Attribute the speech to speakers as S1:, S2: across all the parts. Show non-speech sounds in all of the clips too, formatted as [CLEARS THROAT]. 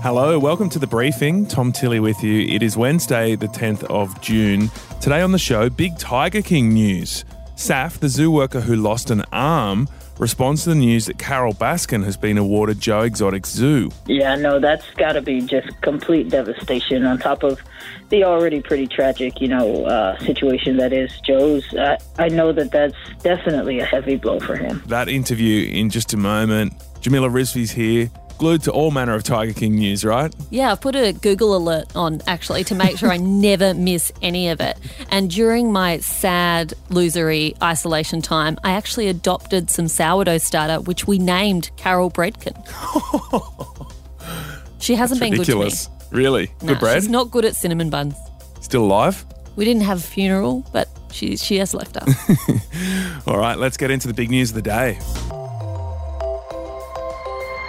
S1: Hello, welcome to the briefing. Tom Tilley with you. It is Wednesday, the 10th of June. Today on the show, big Tiger King news. Saff, the zoo worker who lost an arm, responds to the news that Carole Baskin has been awarded Joe Exotic Zoo.
S2: Yeah, no, that's got to be just complete devastation on top of the already pretty tragic, you know, uh, situation that is Joe's. I know that that's definitely a heavy blow for him.
S1: That interview in just a moment. Jamila Rizvi's here glued to all manner of Tiger King news, right?
S3: Yeah, I've put a Google alert on actually to make sure I [LAUGHS] never miss any of it. And during my sad, losery isolation time, I actually adopted some sourdough starter, which we named Carol Breadkin. [LAUGHS] she hasn't
S1: That's
S3: been
S1: ridiculous.
S3: good to
S1: me. Really?
S3: No,
S1: good bread?
S3: She's not good at cinnamon buns.
S1: Still alive?
S3: We didn't have a funeral, but she she has left us. [LAUGHS]
S1: All right, let's get into the big news of the day.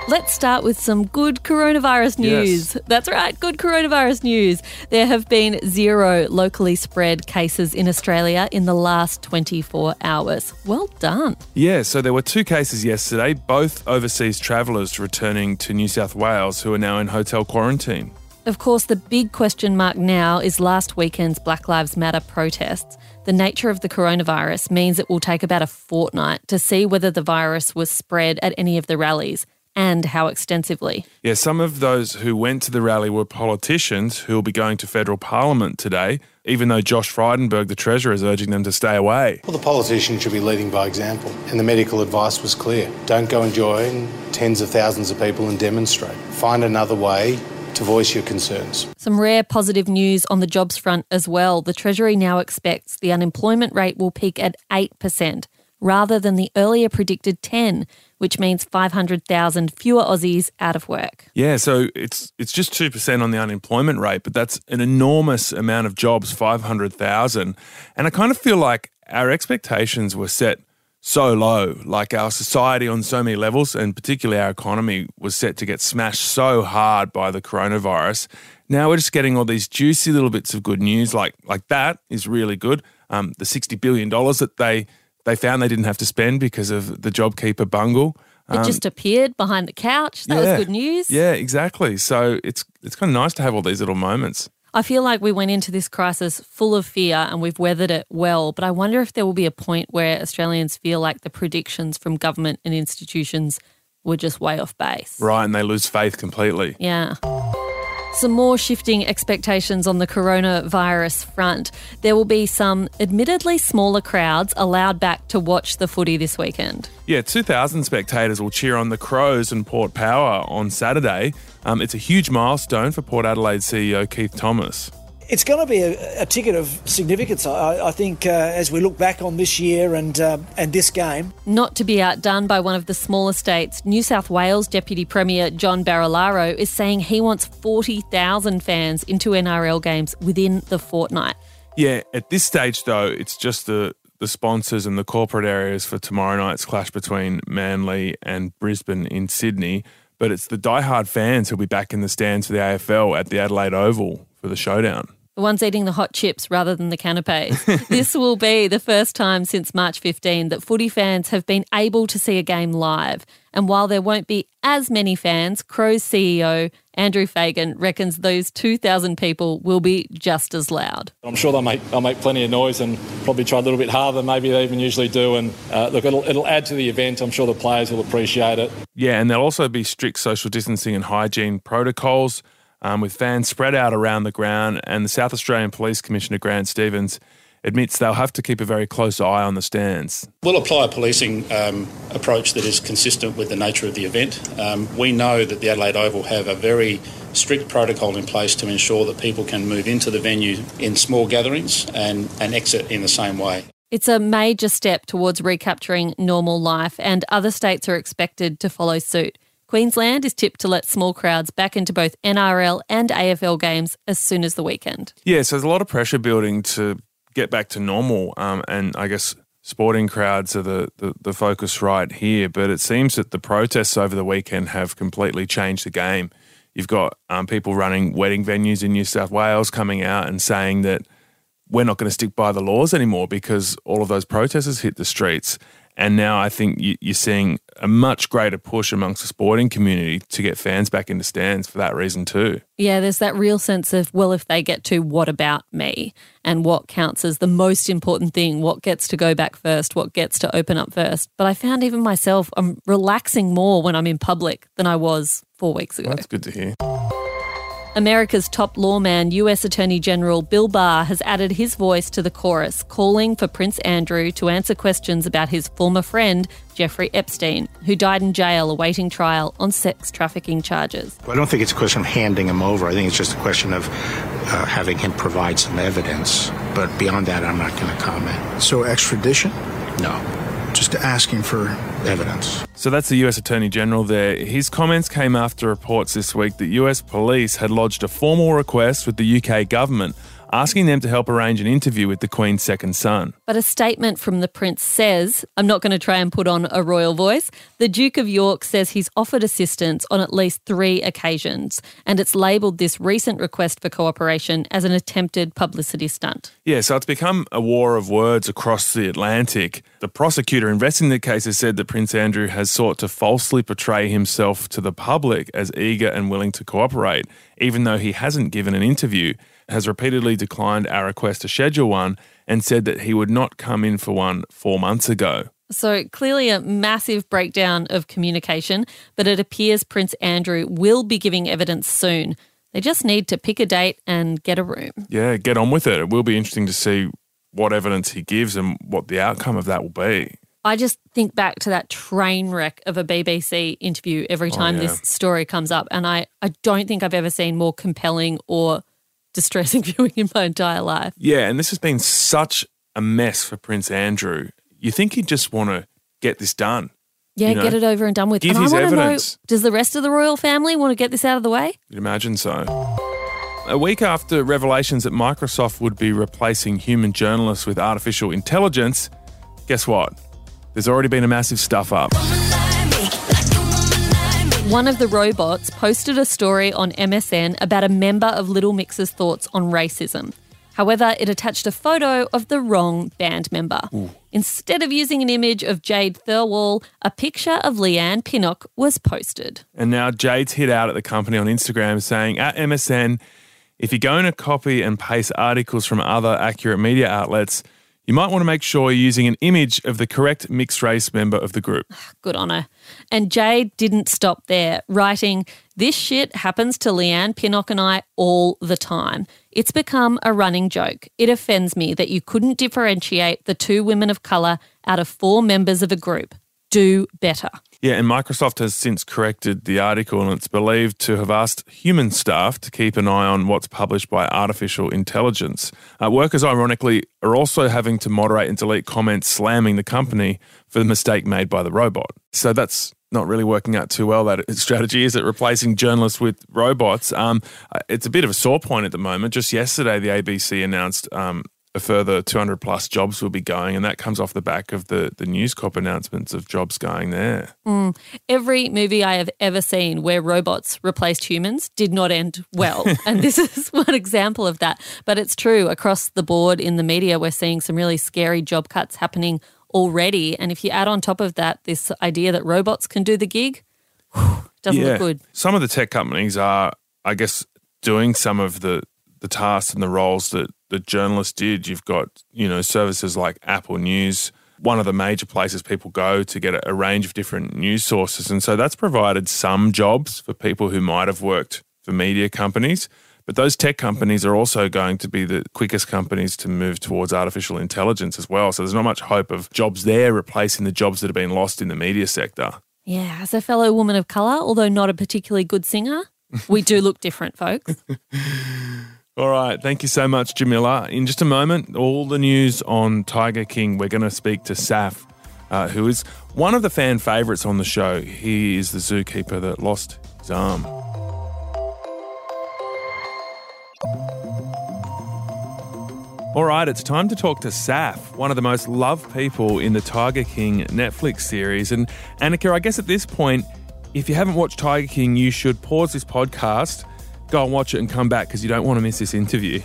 S3: Let's start with some good coronavirus news.
S1: Yes.
S3: That's right, good coronavirus news. There have been zero locally spread cases in Australia in the last 24 hours. Well done.
S1: Yeah, so there were two cases yesterday, both overseas travellers returning to New South Wales who are now in hotel quarantine.
S3: Of course, the big question mark now is last weekend's Black Lives Matter protests. The nature of the coronavirus means it will take about a fortnight to see whether the virus was spread at any of the rallies and how extensively.
S1: Yeah, some of those who went to the rally were politicians who will be going to federal parliament today, even though Josh Frydenberg, the Treasurer, is urging them to stay away.
S4: Well, the politicians should be leading by example, and the medical advice was clear. Don't go and join tens of thousands of people and demonstrate. Find another way to voice your concerns.
S3: Some rare positive news on the jobs front as well. The Treasury now expects the unemployment rate will peak at 8% rather than the earlier predicted 10, which means 500,000 fewer Aussies out of work.
S1: Yeah, so it's it's just 2% on the unemployment rate, but that's an enormous amount of jobs, 500,000. And I kind of feel like our expectations were set so low, like our society on so many levels and particularly our economy was set to get smashed so hard by the coronavirus. Now we're just getting all these juicy little bits of good news like like that is really good. Um, the 60 billion dollars that they they found they didn't have to spend because of the JobKeeper bungle.
S3: It just appeared behind the couch. That
S1: Um, yeah.
S3: was good news.
S1: Yeah, exactly. So it's it's kind of nice to have all these little moments.
S3: I feel like we went into this crisis full of fear and we've weathered it well, but I wonder if there will be a point where Australians feel like the predictions from government and institutions were just way off base.
S1: Right, and they lose faith completely.
S3: Yeah. Some more shifting expectations on the coronavirus front. There will be some admittedly smaller crowds allowed back to watch the footy this weekend.
S1: Yeah, 2,000 spectators will cheer on the Crows and Port Power on Saturday. Um, it's a huge milestone for Port Adelaide CEO Keith Thomas.
S5: It's going to be a, a ticket of significance, I, I think, uh, as we look back on this year and uh, and this game.
S3: Not to be outdone by one of the smaller states, New South Wales Deputy Premier John Barilaro is saying he wants 40,000 fans into NRL games within the fortnight.
S1: Yeah, at this stage, though, it's just the, the sponsors and the corporate areas for tomorrow night's clash between Manly and Brisbane in Sydney. But it's the diehard fans who'll be back in the stands for the AFL at the Adelaide Oval for the showdown.
S3: The ones eating the hot chips rather than the canapes. [LAUGHS] this will be the first time since March 15 that footy fans have been able to see a game live. And while there won't be as many fans, Crows CEO Andrew Fagan reckons those 2,000 people will be just as loud.
S6: I'm sure they'll make they'll make plenty of noise and probably try a little bit harder than maybe they even usually do. And uh, look, it'll it'll add to the event. I'm sure the players will appreciate it.
S1: Yeah, and there'll also be strict social distancing and hygiene protocols um, with fans spread out around the ground. And the South Australian Police Commissioner Grant Stevens admits they'll have to keep a very close eye on the stands.
S7: We'll apply a policing um, approach that is consistent with the nature of the event. Um, we know that the Adelaide Oval have a very strict protocol in place to ensure that people can move into the venue in small gatherings and, and exit in the same way.
S3: It's a major step towards recapturing normal life, and other states are expected to follow suit. Queensland is tipped to let small crowds back into both NRL and AFL games as soon as the weekend.
S1: Yeah, so there's a lot of pressure building to get back to normal. Um, and I guess sporting crowds are the, the, the focus right here. But it seems that the protests over the weekend have completely changed the game. You've got um, people running wedding venues in New South Wales coming out and saying that we're not going to stick by the laws anymore because all of those protesters hit the streets. And now I think you- you're seeing a much greater push amongst the sporting community to get fans back into stands for that reason too.
S3: Yeah, there's that real sense of, well, if they get to what about me and what counts as the most important thing, what gets to go back first, what gets to open up first. But I found even myself, I'm relaxing more when I'm in public than I was four weeks ago.
S1: That's good to hear.
S3: America's top lawman, US Attorney General Bill Barr, has added his voice to the chorus, calling for Prince Andrew to answer questions about his former friend, Jeffrey Epstein, who died in jail awaiting trial on sex trafficking charges.
S8: I don't think it's a question of handing him over. I think it's just a question of uh, having him provide some evidence. But beyond that, I'm not going to comment.
S9: So extradition?
S8: No.
S9: Just asking for
S8: evidence.
S1: So that's the US Attorney General there. His comments came after reports this week that US police had lodged a formal request with the UK government asking them to help arrange an interview with the Queen's second son.
S3: But a statement from the Prince says, I'm not going to try and put on a royal voice. The Duke of York says he's offered assistance on at least three occasions, and it's labelled this recent request for cooperation as an attempted publicity stunt.
S1: Yeah, so it's become a war of words across the Atlantic. The prosecutor investigating the case has said that Prince Andrew has sought to falsely portray himself to the public as eager and willing to cooperate, even though he hasn't given an interview, has repeatedly declined our request to schedule one, and said that he would not come in for one four months ago.
S3: So clearly a massive breakdown of communication, but it appears Prince Andrew will be giving evidence soon. They just need to pick a date and get a room.
S1: Yeah, get on with it. It will be interesting to see what evidence he gives and what the outcome of that will be.
S3: I just think back to that train wreck of a BBC interview every oh, time
S1: yeah.
S3: this story comes up. And I, I don't think I've ever seen more compelling or distressing [LAUGHS] viewing in my entire life.
S1: Yeah, and this has been such a mess for Prince Andrew. You think he'd just want to get this done.
S3: Yeah,
S1: You know,
S3: get it over and done with.
S1: give
S3: and
S1: his
S3: I to know
S1: evidence.
S3: does the rest of the royal family want to get this out of the way?
S1: You'd imagine so. A week after revelations that Microsoft would be replacing human journalists with artificial intelligence, guess what? There's already been a massive stuff up.
S3: One of the robots posted a story on MSN about a member of Little Mix's thoughts on racism. However, it attached a photo of the wrong band member. Instead of using an image of Jade Thirlwall, a picture of Leigh-Anne Pinnock was posted.
S1: And now Jade's hit out at the company on Instagram saying, at MSN, if you're going to copy and paste articles from other accurate media outlets, you might want to make sure you're using an image of the correct mixed race member of the group.
S3: Ah, good on her. And Jade didn't stop there, writing, This shit happens to Leigh-Anne Pinnock and I all the time. It's become a running joke. It offends me that you couldn't differentiate the two women of colour out of four members of a group. Do better.
S1: Yeah, and Microsoft has since corrected the article, and it's believed to have asked human staff to keep an eye on what's published by artificial intelligence. Uh, workers, ironically, are also having to moderate and delete comments slamming the company for the mistake made by the robot. So that's not really working out too well. That [LAUGHS] strategy is it replacing journalists with robots. Um, uh, it's a bit of a sore point at the moment. Just yesterday, the ABC announced um, a further 200 plus jobs will be going, and that comes off the back of the the News Corp announcements of jobs going there. Mm.
S3: Every movie I have ever seen where robots replaced humans did not end well. [LAUGHS] and this is one example of that. But it's true across the board in the media, we're seeing some really scary job cuts happening already. And if you add on top of that this idea that robots can do the gig, whew, doesn't look good.
S1: Some of the tech companies are, I guess, doing some of the the tasks and the roles that the journalists did. You've got, you know, services like Apple News, one of the major places people go to get a, a range of different news sources. And so that's provided some jobs for people who might have worked for media companies. But those tech companies are also going to be the quickest companies to move towards artificial intelligence as well. So there's not much hope of jobs there replacing the jobs that have been lost in the media sector.
S3: Yeah, as a fellow woman of colour, although not a particularly good singer, we do look different, folks. [LAUGHS]
S1: All right. Thank you so much, Jamila. In just a moment, all the news on Tiger King. We're going to speak to Saff, uh, who is one of the fan favourites on the show. He is the zookeeper that lost his arm. All right, it's time to talk to Saff, one of the most loved people in the Tiger King Netflix series. And Annika, I guess at this point, if you haven't watched Tiger King, you should pause this podcast, go and watch it, and come back because you don't want to miss this interview.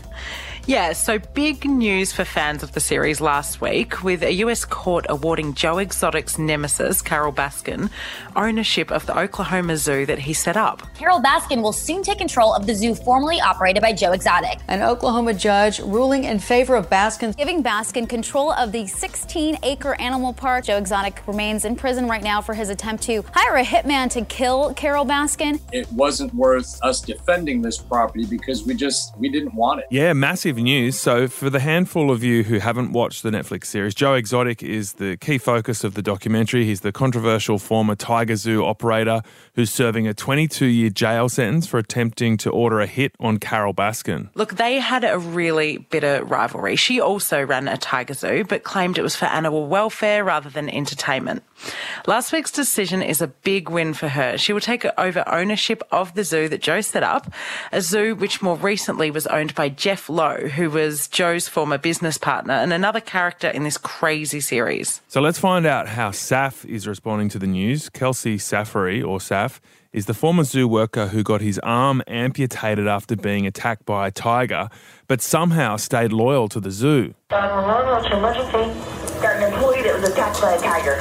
S10: Yeah, so big news for fans of the series last week with a US court awarding Joe Exotic's nemesis, Carole Baskin, ownership of the Oklahoma Zoo that he set up.
S11: Carole Baskin will soon take control of the zoo formerly operated by Joe Exotic.
S12: An Oklahoma judge ruling in favor of Baskin,
S13: giving Baskin control of the 16 acre animal park. Joe Exotic remains in prison right now for his attempt to hire a hitman to kill Carole Baskin.
S14: It wasn't worth us defending this property because we just we didn't want it.
S1: Yeah, massive news. So, for the handful of you who haven't watched the Netflix series, Joe Exotic is the key focus of the documentary. He's the controversial former Tiger Zoo operator who's serving a 22 year jail sentence for attempting to order a hit on Carole Baskin.
S10: Look, they had a really bitter rivalry. She also ran a Tiger Zoo, but claimed it was for animal welfare rather than entertainment. Last week's decision is a big win for her. She will take over ownership of the zoo that Joe set up, a zoo which more recently was owned by Jeff Lowe, who was Joe's former business partner and another character in this crazy series.
S1: So let's find out how Saff is responding to the news. Kelci Saffery, or Saff, is the former zoo worker who got his arm amputated after being attacked by a tiger, but somehow stayed loyal to the zoo.
S15: Emergency. Got an employee that was attacked by a tiger,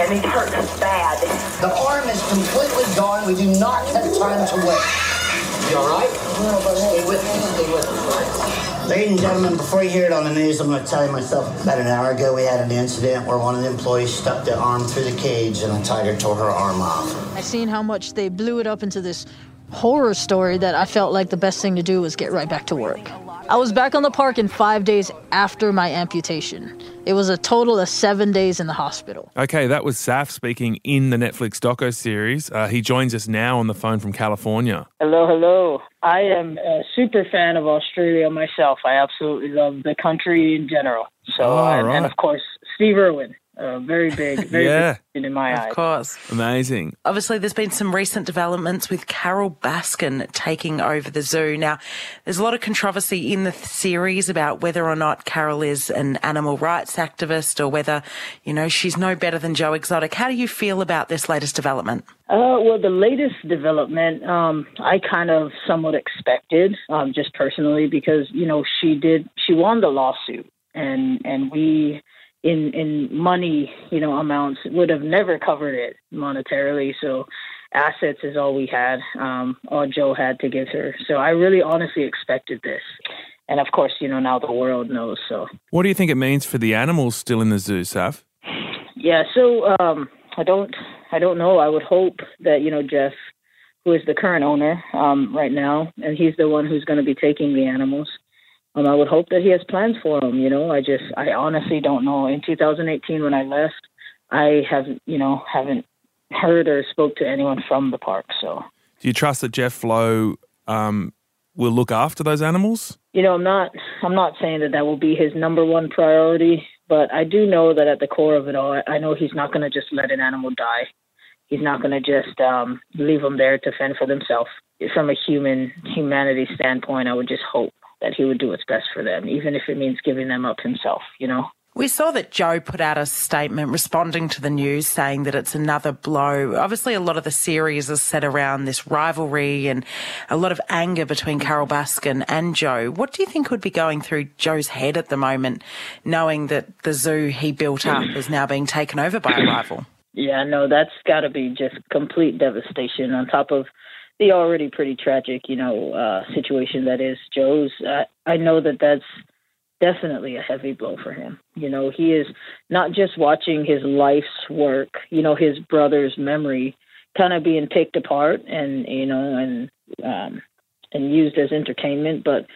S15: and he's hurt bad.
S16: The arm is completely gone. We do not have time to wait.
S15: You all right?
S16: Stay with me. Stay with me. Ladies and gentlemen, before you hear it on the news, I'm going to tell you myself. About an hour ago, we had an incident where one of the employees stuck their arm through the cage and a tiger tore her arm off.
S17: I've seen how much they blew it up into this horror story that I felt like the best thing to do was get right back to work. I was back on the park in five days after my amputation. It was a total of seven days in the hospital.
S1: Okay, that was Saff speaking in the Netflix doco series. Uh, he joins us now on the phone from California.
S2: Hello, hello. I am a super fan of Australia myself. I absolutely love the country in general. So,
S1: Oh,
S2: and,
S1: right.
S2: and of course, Steve Irwin, uh, very big, [LAUGHS] very
S1: Yeah.
S2: big in my eyes.
S10: Of course.
S1: Amazing.
S10: Obviously, there's been some recent developments with Carole Baskin taking over the zoo. Now, there's a lot of controversy in the th- series about whether or not Carole is an animal rights activist or whether, you know, she's no better than Joe Exotic. How do you feel about this latest development?
S2: Uh, well, the latest development, um, I kind of somewhat expected, um, just personally, because you know she did, she won the lawsuit, and and we, in in money, you know, amounts would have never covered it monetarily. So, assets is all we had, um, all Joe had to give her. So, I really honestly expected this, and of course, you know, now the world knows. So,
S1: What do you think it means for the animals still in the zoo, Saff?
S2: Yeah, so um, I don't, I don't know. I would hope that you know Jeff, who is the current owner um, right now, and he's the one who's going to be taking the animals. Um, I would hope that he has plans for them. You know, I just, I honestly don't know. In 2018, when I left, I haven't, you know, haven't heard or spoke to anyone from the park. So,
S1: Do you trust that Jeff Lowe um, will look after those animals?
S2: you know, I'm not, I'm not saying that that will be his number one priority, but I do know that at the core of it all, I, I know he's not going to just let an animal die. He's not going to just um, leave them there to fend for themselves. From a human humanity standpoint, I would just hope that he would do what's best for them, even if it means giving them up himself. You know.
S10: We saw that Joe put out a statement responding to the news saying that it's another blow. Obviously, a lot of the series is set around this rivalry and a lot of anger between Carole Baskin and Joe. What do you think would be going through Joe's head at the moment, knowing that the zoo he built up is now being taken over by a rival?
S2: Yeah, no, that's got to be just complete devastation on top of the already pretty tragic, you know, uh, situation that is Joe's. Uh, I know that that's definitely a heavy blow for him. You know, he is not just watching his life's work, you know, his brother's memory kind of being picked apart and, you know, and, um, and used as entertainment, but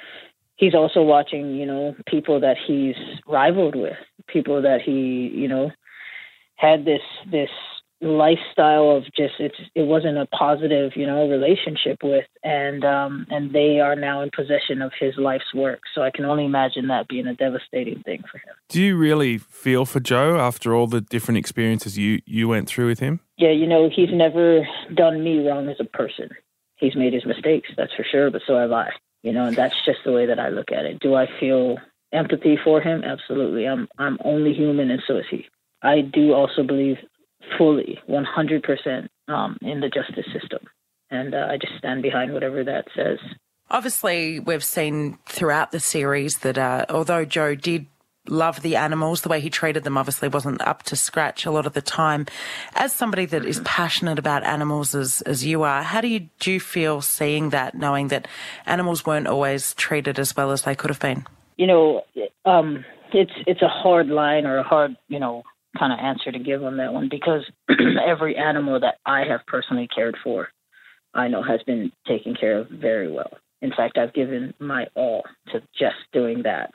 S2: he's also watching, you know, people that he's rivaled with, people that he, you know, had this this lifestyle of just it's it wasn't a positive you know relationship with and um and they are now in possession of his life's work. So i can only imagine that being a devastating thing for him.
S1: Do you really feel for Joe after all the different experiences you, you went through with him?
S2: yeah you know he's never done me wrong as a person. He's made his mistakes that's for sure but so have i. You know and that's just the way that i look at it. Do i feel empathy for him? Absolutely. I'm i'm only human and so is he. I do also believe fully 100% um, in the justice system and uh, i just stand behind whatever that says
S10: Obviously, we've seen throughout the series that uh, although Joe did love the animals, the way he treated them obviously wasn't up to scratch a lot of the time. As somebody that is passionate about animals as, as you are, how do you, do you feel seeing that, knowing that animals weren't always treated as well as they could have been?
S2: You know, um, it's it's a hard line or a hard, you know, kind of answer to give on that one because [CLEARS THROAT] every animal that I have personally cared for, I know has been taken care of very well. In fact, I've given my all to just doing that.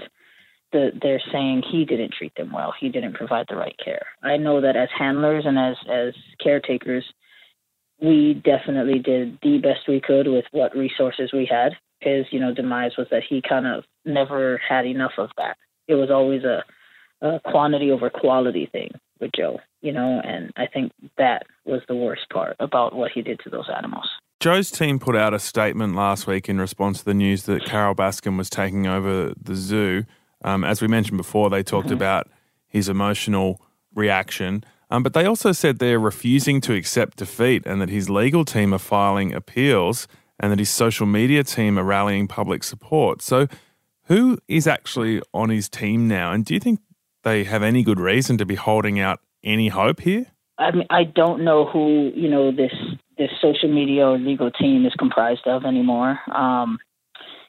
S2: The, they're saying he didn't treat them well. He didn't provide the right care. I know that as handlers and as as caretakers, we definitely did the best we could with what resources we had. His, you know, demise was that he kind of never had enough of that. It was always a, a quantity over quality thing with Joe, you know, and I think that was the worst part about what he did to those animals.
S1: Joe's team put out a statement last week in response to the news that Carole Baskin was taking over the zoo. Um, as we mentioned before, they talked mm-hmm. about his emotional reaction. Um, but they also said they're refusing to accept defeat and that his legal team are filing appeals and that his social media team are rallying public support. So, who is actually on his team now? And do you think they have any good reason to be holding out any hope here?
S2: I mean, I don't know who you know this this social media or legal team is comprised of anymore. Um,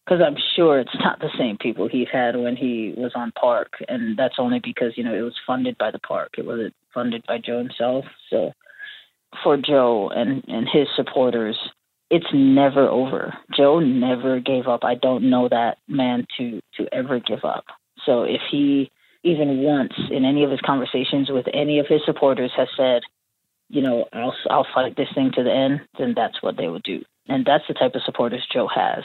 S2: because I'm sure it's not the same people he had when he was on Park, and that's only because you know it was funded by the park. It wasn't funded by Joe himself. So for Joe and and his supporters, it's never over. Joe never gave up. I don't know that man to to ever give up. So if he even once in any of his conversations with any of his supporters has said, you know, I'll I'll fight this thing to the end, then that's what they would do. And that's the type of supporters Joe has.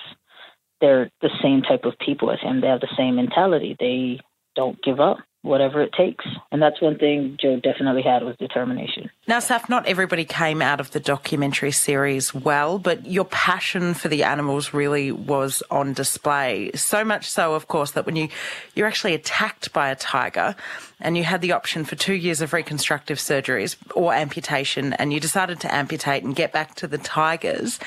S2: They're the same type of people as him. They have the same mentality. They don't give up whatever it takes. And that's one thing Joe definitely had was determination.
S10: Now, Saff, not everybody came out of the documentary series well, but your passion for the animals really was on display. So much so, of course, that when you, you're actually attacked by a tiger and you had the option for two years of reconstructive surgeries or amputation and you decided to amputate and get back to the tigers,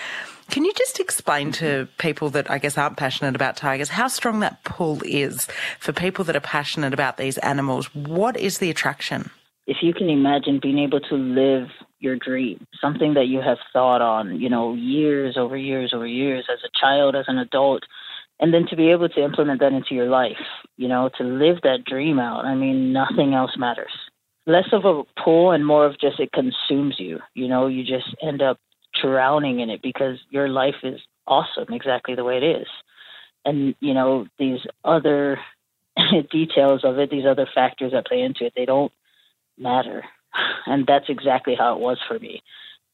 S10: can you just explain to people that I guess aren't passionate about tigers how strong that pull is for people that are passionate about these animals? What is the attraction?
S2: If you can imagine being able to live your dream, something that you have thought on, you know, years over years over years as a child, as an adult, and then to be able to implement that into your life, you know, to live that dream out. I mean, nothing else matters. Less of a pull and more of just it consumes you. You know, you just end up drowning in it because your life is awesome exactly the way it is. And, you know, these other [LAUGHS] details of it, these other factors that play into it, they don't matter. [LAUGHS] And that's exactly how it was for me.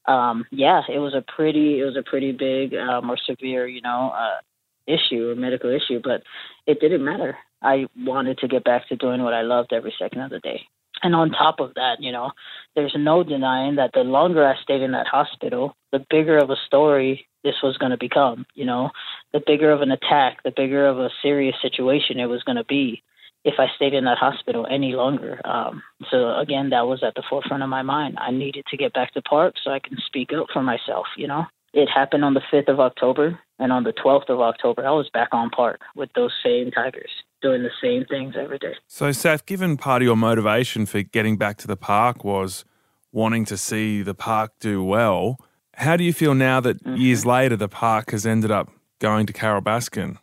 S2: Um, yeah, it was a pretty, it was a pretty big um, or severe, you know, uh, issue or medical issue, but it didn't matter. I wanted to get back to doing what I loved every second of the day. And on top of that, you know, there's no denying that the longer I stayed in that hospital, the bigger of a story this was going to become, you know, the bigger of an attack, the bigger of a serious situation it was going to be if I stayed in that hospital any longer. Um, so again, that was at the forefront of my mind. I needed to get back to Park so I can speak up for myself, you know. It happened on the 5th of October, and on the 12th of October, I was back on Park with those same Tigers doing the same things every day.
S1: So, Seth, given part of your motivation for getting back to the park was wanting to see the park do well, how do you feel now that mm-hmm. years later the park has ended up going to Carole Baskin?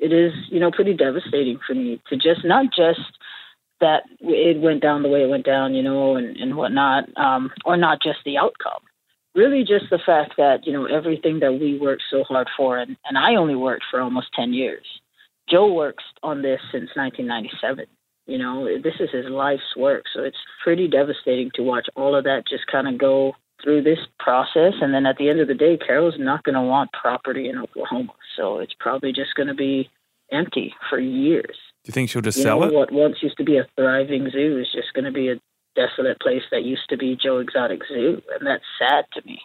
S2: It is, you know, pretty devastating for me to just not just that it went down the way it went down, you know, and, and whatnot, um, or not just the outcome. Really, just the fact that, you know, everything that we worked so hard for, and, and I only worked for almost 10 years Joe works on this since 1997. You know, this is his life's work. So it's pretty devastating to watch all of that just kind of go through this process. And then at the end of the day, Carole's not going to want property in Oklahoma. So it's probably just going to be empty for years.
S1: Do you think she'll just
S2: you
S1: sell
S2: know,
S1: it?
S2: What once used to be a thriving zoo is just going to be a desolate place that used to be Joe Exotic Zoo. And that's sad to me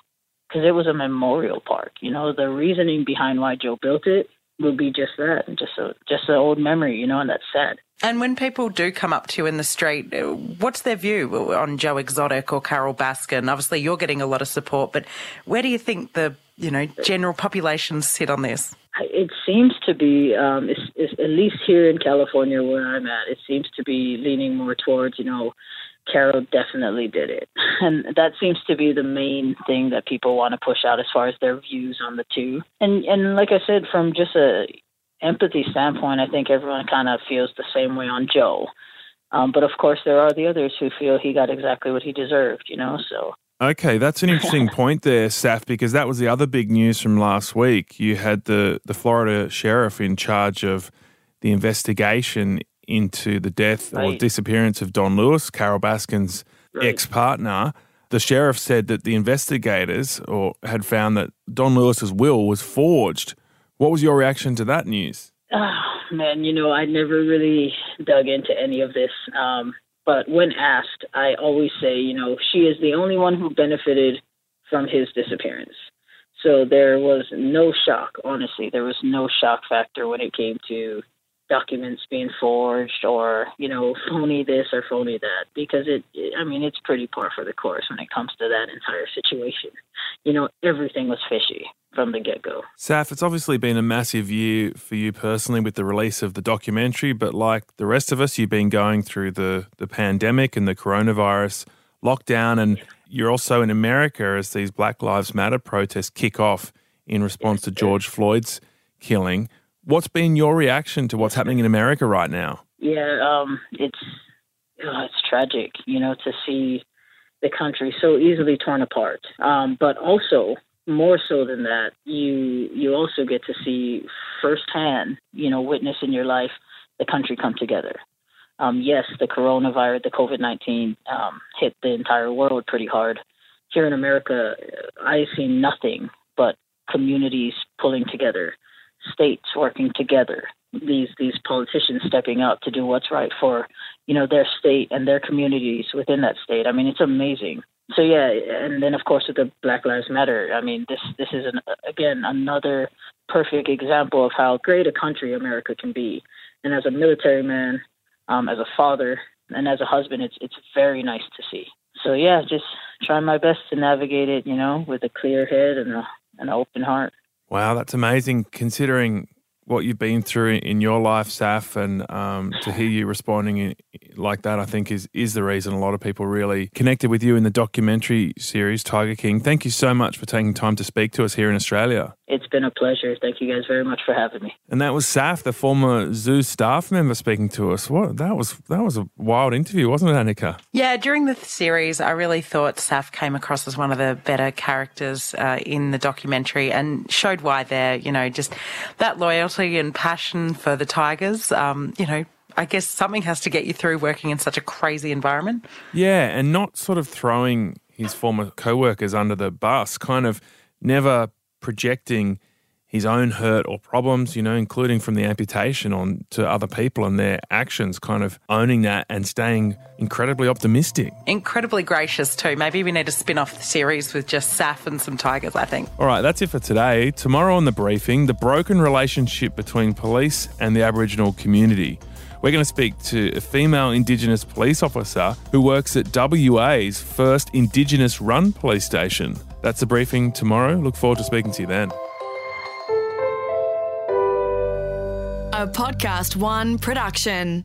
S2: because it was a memorial park. You know, the reasoning behind why Joe built it will be just that, just a just an old memory, you know, and that's sad.
S10: And when people do come up to you in the street, uh, what's their view on Joe Exotic or Carole Baskin? Obviously, you're getting a lot of support, but where do you think the you know general population sit on this?
S2: It seems to be, um, it's, it's, at least here in California where I'm at, it seems to be leaning more towards, you know, Carole definitely did it. And that seems to be the main thing that people want to push out as far as their views on the two. And and like I said, from just a empathy standpoint, I think everyone kind of feels the same way on Joe. Um, but of course, there are the others who feel he got exactly what he deserved, you know. So
S1: Okay, that's an interesting [LAUGHS] point there, Saff, because that was the other big news from last week. You had the, the Florida sheriff in charge of the investigation into the death right. or disappearance of Don Lewis, Carole Baskin's right. ex partner. The sheriff said that the investigators or had found that Don Lewis's will was forged. What was your reaction to that news?
S2: Oh, man, you know, I never really dug into any of this. Um, but when asked, I always say, you know, she is the only one who benefited from his disappearance. So there was no shock, honestly. There was no shock factor when it came to documents being forged or, you know, phony this or phony that because it, it, I mean, it's pretty par for the course when it comes to that entire situation. You know, everything was fishy from the get go.
S1: Saff, it's obviously been a massive year for you personally with the release of the documentary, but like the rest of us, you've been going through the, the pandemic and the coronavirus lockdown, and you're also in America as these Black Lives Matter protests kick off in response to George. Floyd's killing. What's been your reaction to what's happening in America right now?
S2: Yeah, um, it's oh, it's tragic, you know, to see the country so easily torn apart. Um, but also more so than that, you you also get to see firsthand, you know, witness in your life the country come together. Um, yes, the coronavirus, the COVID nineteen, um, hit the entire world pretty hard. Here in America, I see nothing but communities pulling together, states working together, these these politicians stepping up to do what's right for you know their state and their communities within that state. I mean, it's amazing so yeah, and then of course with the Black Lives Matter, I mean this this is an, again another perfect example of how great a country America can be. And as a military man, um, as a father, and as a husband, it's it's very nice to see. So yeah, just trying my best to navigate it, you know, with a clear head and a, an open heart.
S1: Wow, that's amazing considering what you've been through in your life, Saff, and um, to hear you responding in, like that, I think is is the reason a lot of people really connected with you in the documentary series Tiger King. Thank you so much for taking time to speak to us here in Australia.
S2: It's been a pleasure. Thank you guys very much for having me.
S1: And that was Saff, the former zoo staff member, speaking to us. What that was that was a wild interview, wasn't it, Annika?
S10: Yeah, during the series, I really thought Saff came across as one of the better characters uh, in the documentary and showed why they're you know just that loyalty and passion for the Tigers. Um, you know, I guess something has to get you through working in such a crazy environment.
S1: Yeah, and not sort of throwing his former co-workers under the bus, kind of never projecting his own hurt or problems, you know, including from the amputation on to other people and their actions, kind of owning that and staying incredibly optimistic.
S10: Incredibly gracious too. Maybe we need to spin off the series with just Saff and some tigers, I think.
S1: All right, that's it for today. Tomorrow on the briefing, the broken relationship between police and the Aboriginal community. We're going to speak to a female Indigenous police officer who works at WA's first Indigenous run police station. That's the briefing tomorrow. Look forward to speaking to you then.
S18: A Podcast One production.